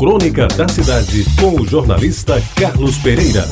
Crônica da Cidade, com o jornalista Carlos Pereira.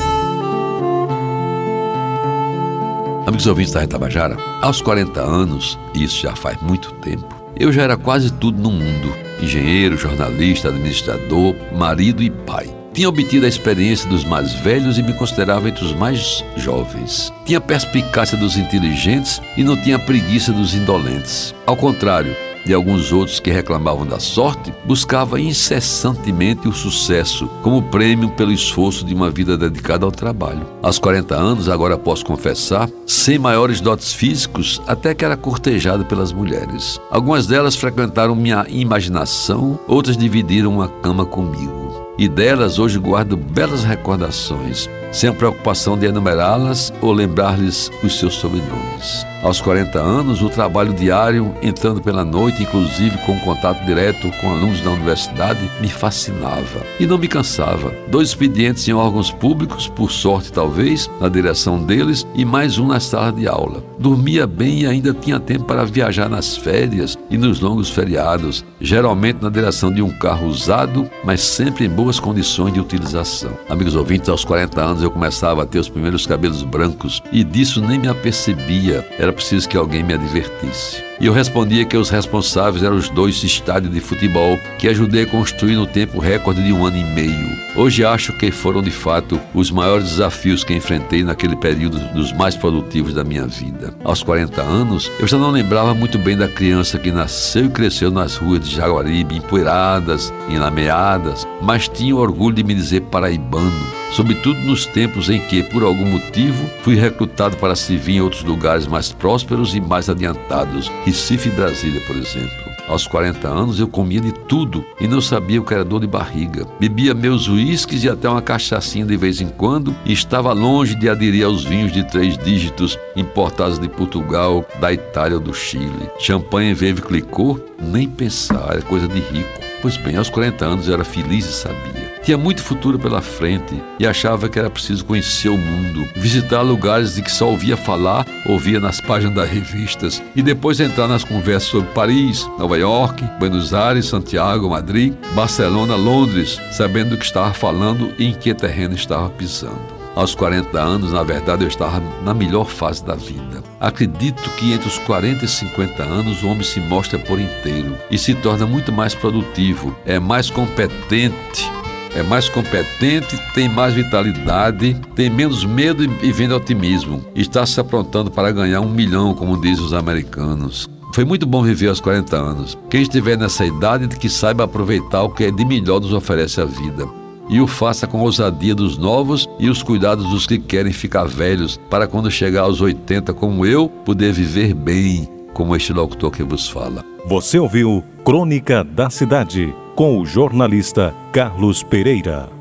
Amigos ouvintes da Retabajara, aos 40 anos, isso já faz muito tempo, eu já era quase tudo no mundo: engenheiro, jornalista, administrador, marido e pai. Tinha obtido a experiência dos mais velhos e me considerava entre os mais jovens. Tinha perspicácia dos inteligentes e não tinha preguiça dos indolentes. Ao contrário, de alguns outros que reclamavam da sorte, buscava incessantemente o sucesso como prêmio pelo esforço de uma vida dedicada ao trabalho. Aos 40 anos, agora posso confessar, sem maiores dotes físicos, até que era cortejado pelas mulheres. Algumas delas frequentaram minha imaginação, outras dividiram uma cama comigo. E delas hoje guardo belas recordações, sem a preocupação de enumerá-las ou lembrar-lhes os seus sobrenomes. Aos 40 anos, o trabalho diário, entrando pela noite, inclusive com contato direto com alunos da universidade, me fascinava e não me cansava. Dois expedientes em órgãos públicos, por sorte talvez, na direção deles, e mais um na sala de aula. Dormia bem e ainda tinha tempo para viajar nas férias e nos longos feriados, geralmente na direção de um carro usado, mas sempre em boas condições de utilização. Amigos ouvintes, aos 40 anos eu começava a ter os primeiros cabelos brancos e disso nem me apercebia. Era era preciso que alguém me advertisse. E eu respondia que os responsáveis eram os dois estádios de futebol que ajudei a construir no tempo recorde de um ano e meio. Hoje acho que foram de fato os maiores desafios que enfrentei naquele período dos mais produtivos da minha vida. Aos 40 anos, eu já não lembrava muito bem da criança que nasceu e cresceu nas ruas de Jaguaribe, empoeiradas, enlameadas, mas tinha orgulho de me dizer paraibano sobretudo nos tempos em que, por algum motivo, fui recrutado para servir em outros lugares mais prósperos e mais adiantados, Recife e Brasília, por exemplo. Aos 40 anos eu comia de tudo e não sabia o que era dor de barriga. Bebia meus uísques e até uma cachaçinha de vez em quando e estava longe de aderir aos vinhos de três dígitos importados de Portugal, da Itália ou do Chile. Champanhe Veve Clicô, nem pensar, é coisa de rico. Pois bem, aos 40 anos eu era feliz e sabia. Tinha muito futuro pela frente e achava que era preciso conhecer o mundo, visitar lugares de que só ouvia falar, ouvia nas páginas das revistas e depois entrar nas conversas sobre Paris, Nova York, Buenos Aires, Santiago, Madrid, Barcelona, Londres, sabendo do que estava falando e em que terreno estava pisando. Aos 40 anos, na verdade, eu estava na melhor fase da vida. Acredito que entre os 40 e 50 anos o homem se mostra por inteiro e se torna muito mais produtivo, é mais competente é mais competente, tem mais vitalidade, tem menos medo e vende otimismo. Está se aprontando para ganhar um milhão, como dizem os americanos. Foi muito bom viver aos 40 anos. Quem estiver nessa idade, que saiba aproveitar o que é de melhor nos oferece a vida. E o faça com a ousadia dos novos e os cuidados dos que querem ficar velhos, para quando chegar aos 80, como eu, poder viver bem, como este locutor que vos fala. Você ouviu Crônica da Cidade com o jornalista Carlos Pereira.